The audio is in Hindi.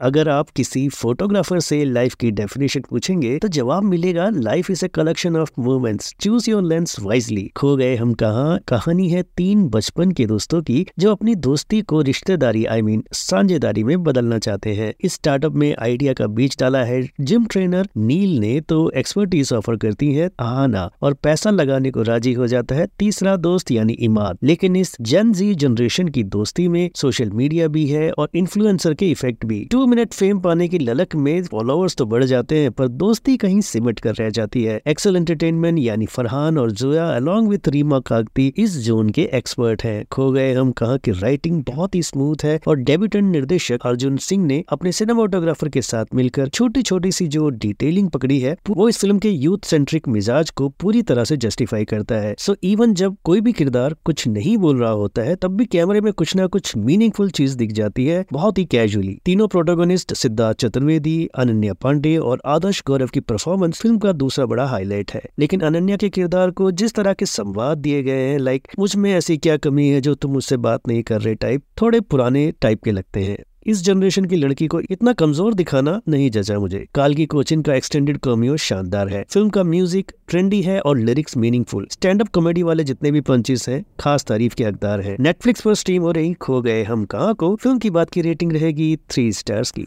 अगर आप किसी फोटोग्राफर से लाइफ की डेफिनेशन पूछेंगे तो जवाब मिलेगा life is a collection of moments choose your lens wisely खो गए हम कहा? कहानी है तीन बचपन के दोस्तों की, जो अपनी दोस्ती को रिश्तेदारी आई मीन साझेदारी में बदलना चाहते हैं। इस स्टार्टअप में आइडिया का बीज डाला है जिम ट्रेनर नील ने तो एक्सपर्टीज ऑफ़र करती है आना, और पैसा लगाने को राज़ी हो जाता है तीसरा दोस्त, यानी इमाद। लेकिन इस जन जी जनरेशन की दोस्ती में सोशल मीडिया भी है और इन्फ्लुएंसर के इफ़ेक्ट भी। टू मिनट फेम पाने की ललक में फॉलोअर्स तो बढ़ जाते हैं, पर दोस्ती कहीं सिमट कर रह जाती है। एक्सल एंटरटेनमेंट यानी फरहान और जोया अलॉन्ग विथ रीमा कागती इस जोन के एक्सपर्ट हैं। खो गए हम कहा कि राइटिंग बहुत ही स्मूथ है और डेब्यूटेंट निर्देशक अर्जुन सिंह ने अपने सिनेमाटोग्राफर के साथ मिलकर छोटी छोटी सी जो डिटेलिंग पकड़ी है, वो इस फ़िल्म के यूथ सेंट्रिक मिजाज को पूरी तरह से जस्टिफाई करता है। सो इवन जब कोई भी किरदार कुछ नहीं बोल रहा होता है, तब भी कैमरे में कुछ ना कुछ मीनिंगफुल चीज़ दिख जाती है, बहुत ही कैजुअली तीनों प्रोटोकॉल प्रोटोगोनिस्ट सिद्धार्थ चतुर्वेदी, अनन्या पांडे और आदर्श गौरव की परफॉर्मेंस फ़िल्म का दूसरा बड़ा हाईलाइट है। लेकिन अनन्या के किरदार को जिस तरह के संवाद दिए गए हैं लाइक मुझमें ऐसी क्या कमी है जो तुम मुझसे बात नहीं कर रहे? टाइप थोड़े पुराने टाइप के लगते हैं। इस जनरेशन की लड़की को इतना कमज़ोर दिखाना नहीं जचा मुझे। काल की कोचिन का एक्सटेंडेड कॉमियो शानदार है। फ़िल्म का म्यूज़िक ट्रेंडी है और lyrics meaningful stand up comedy वाले जितने भी पंचेस हैं, खास तारीफ़ के हकदार है। नेटफ्लिक्स पर स्ट्रीम हो रही खो गए हम कहा को? फ़िल्म की बात की रेटिंग रहेगी थ्री स्टार्स की।